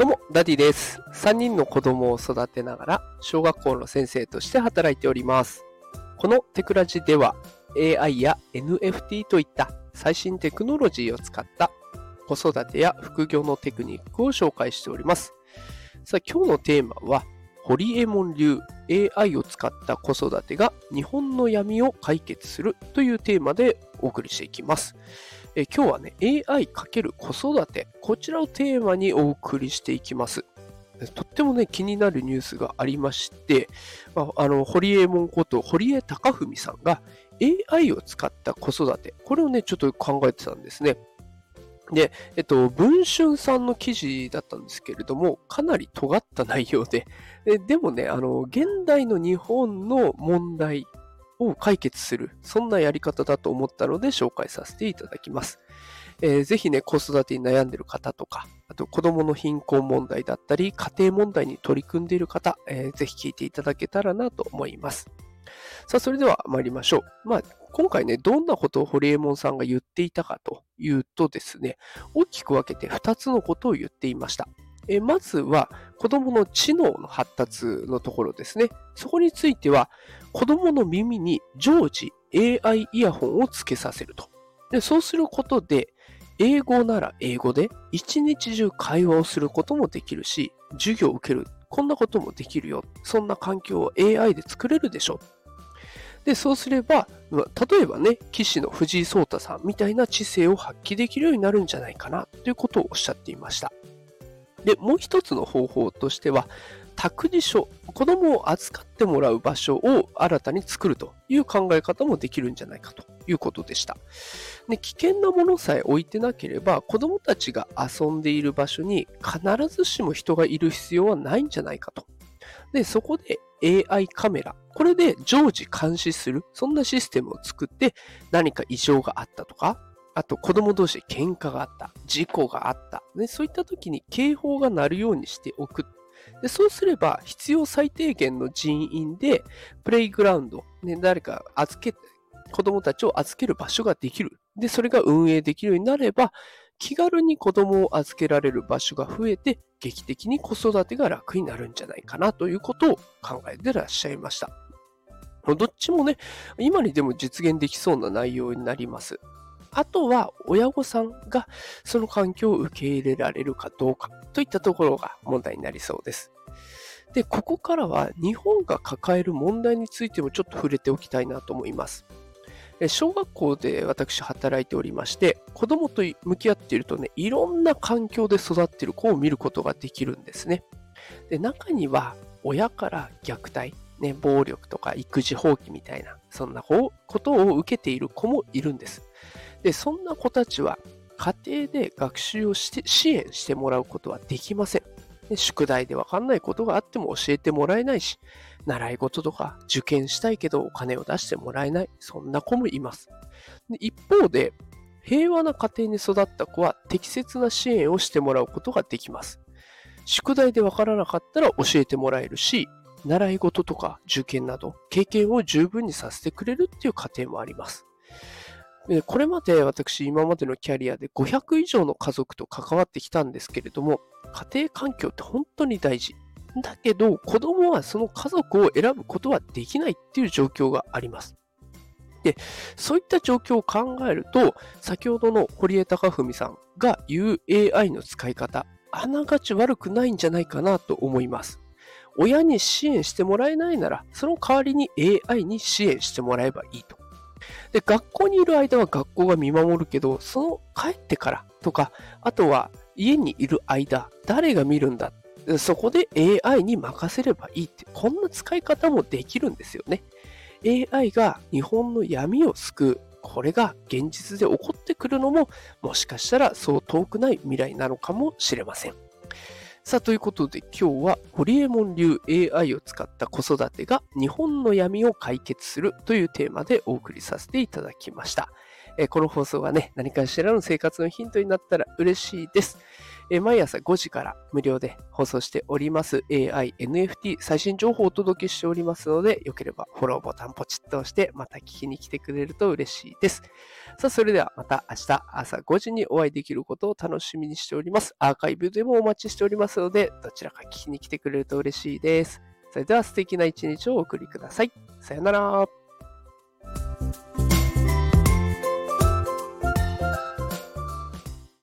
どうも、ダディです。3人の子供を育てながら、小学校の先生として働いております。このテクラジでは、AI や NFT といった最新テクノロジーを使った子育てや副業のテクニックを紹介しております。さあ、今日のテーマは、ホリエモン流 AI を使った子育てが日本の闇を解決するというテーマでお送りしていきます。え今日はね、AI× 子育て、こちらをテーマにお送りしていきます。とってもね、気になるニュースがありまして、まあ、あの、堀江門こと堀江貴文さんが AI を使った子育て、これをね、ちょっと考えてたんですね。で、えっと、文春さんの記事だったんですけれども、かなり尖った内容で、ででもね、あの、現代の日本の問題を解決する、そんなやり方だと思ったので紹介させていただきます。えー、ぜひね、子育てに悩んでいる方とか、あと子供の貧困問題だったり、家庭問題に取り組んでいる方、えー、ぜひ聞いていただけたらなと思います。さあ、それでは参りましょう。まあ、今回ね、どんなことをホリエモンさんが言っていたかというとですね、大きく分けて2つのことを言っていました。えまずは子供の知能の発達のところですね。そこについては子供の耳に常時 AI イヤホンをつけさせると。でそうすることで英語なら英語で一日中会話をすることもできるし、授業を受ける。こんなこともできるよ。そんな環境を AI で作れるでしょう。で、そうすれば、例えばね、棋士の藤井聡太さんみたいな知性を発揮できるようになるんじゃないかなということをおっしゃっていました。で、もう一つの方法としては、託児所、子供を預かってもらう場所を新たに作るという考え方もできるんじゃないかということでした。で危険なものさえ置いてなければ、子供たちが遊んでいる場所に必ずしも人がいる必要はないんじゃないかと。で、そこで AI カメラ、これで常時監視する、そんなシステムを作って何か異常があったとか、あと子供同士で喧嘩があった、事故があった、ね、そういった時に警報が鳴るようにしておく。でそうすれば必要最低限の人員でプレイグラウンド、ね、誰か預け、子供たちを預ける場所ができる。で、それが運営できるようになれば、気軽に子供を預けられる場所が増えて、劇的に子育てが楽になるんじゃないかなということを考えてらっしゃいました。どっちもね、今にでも実現できそうな内容になります。あとは親御さんがその環境を受け入れられるかどうかといったところが問題になりそうです。で、ここからは日本が抱える問題についてもちょっと触れておきたいなと思います。小学校で私働いておりまして、子供と向き合っているとね、いろんな環境で育っている子を見ることができるんですね。で、中には親から虐待、ね、暴力とか育児放棄みたいな、そんなことを受けている子もいるんです。で、そんな子たちは家庭で学習をして支援してもらうことはできません。宿題でわかんないことがあっても教えてもらえないし、習い事とか受験したいけどお金を出してもらえない。そんな子もいます。で一方で、平和な家庭に育った子は適切な支援をしてもらうことができます。宿題でわからなかったら教えてもらえるし、習い事とか受験など経験を十分にさせてくれるっていう家庭もあります。これまで私、今までのキャリアで500以上の家族と関わってきたんですけれども、家庭環境って本当に大事。だけど、子供はその家族を選ぶことはできないっていう状況があります。で、そういった状況を考えると、先ほどの堀江貴文さんが言う AI の使い方、あながち悪くないんじゃないかなと思います。親に支援してもらえないなら、その代わりに AI に支援してもらえばいいと。で、学校にいる間は学校が見守るけど、その帰ってからとか、あとは家にいる間、誰が見るんだそこで AI に任せればいいって、こんな使い方もできるんですよね。AI が日本の闇を救う。これが現実で起こってくるのも、もしかしたらそう遠くない未来なのかもしれません。さあ、ということで今日はホリエモン流 AI を使った子育てが日本の闇を解決するというテーマでお送りさせていただきました。えこの放送がね、何かしらの生活のヒントになったら嬉しいです。毎朝5時から無料で放送しております AI、NFT 最新情報をお届けしておりますので、よければフォローボタンポチッと押してまた聞きに来てくれると嬉しいです。さあ、それではまた明日朝5時にお会いできることを楽しみにしております。アーカイブでもお待ちしておりますので、どちらか聞きに来てくれると嬉しいです。それでは素敵な一日をお送りください。さよなら。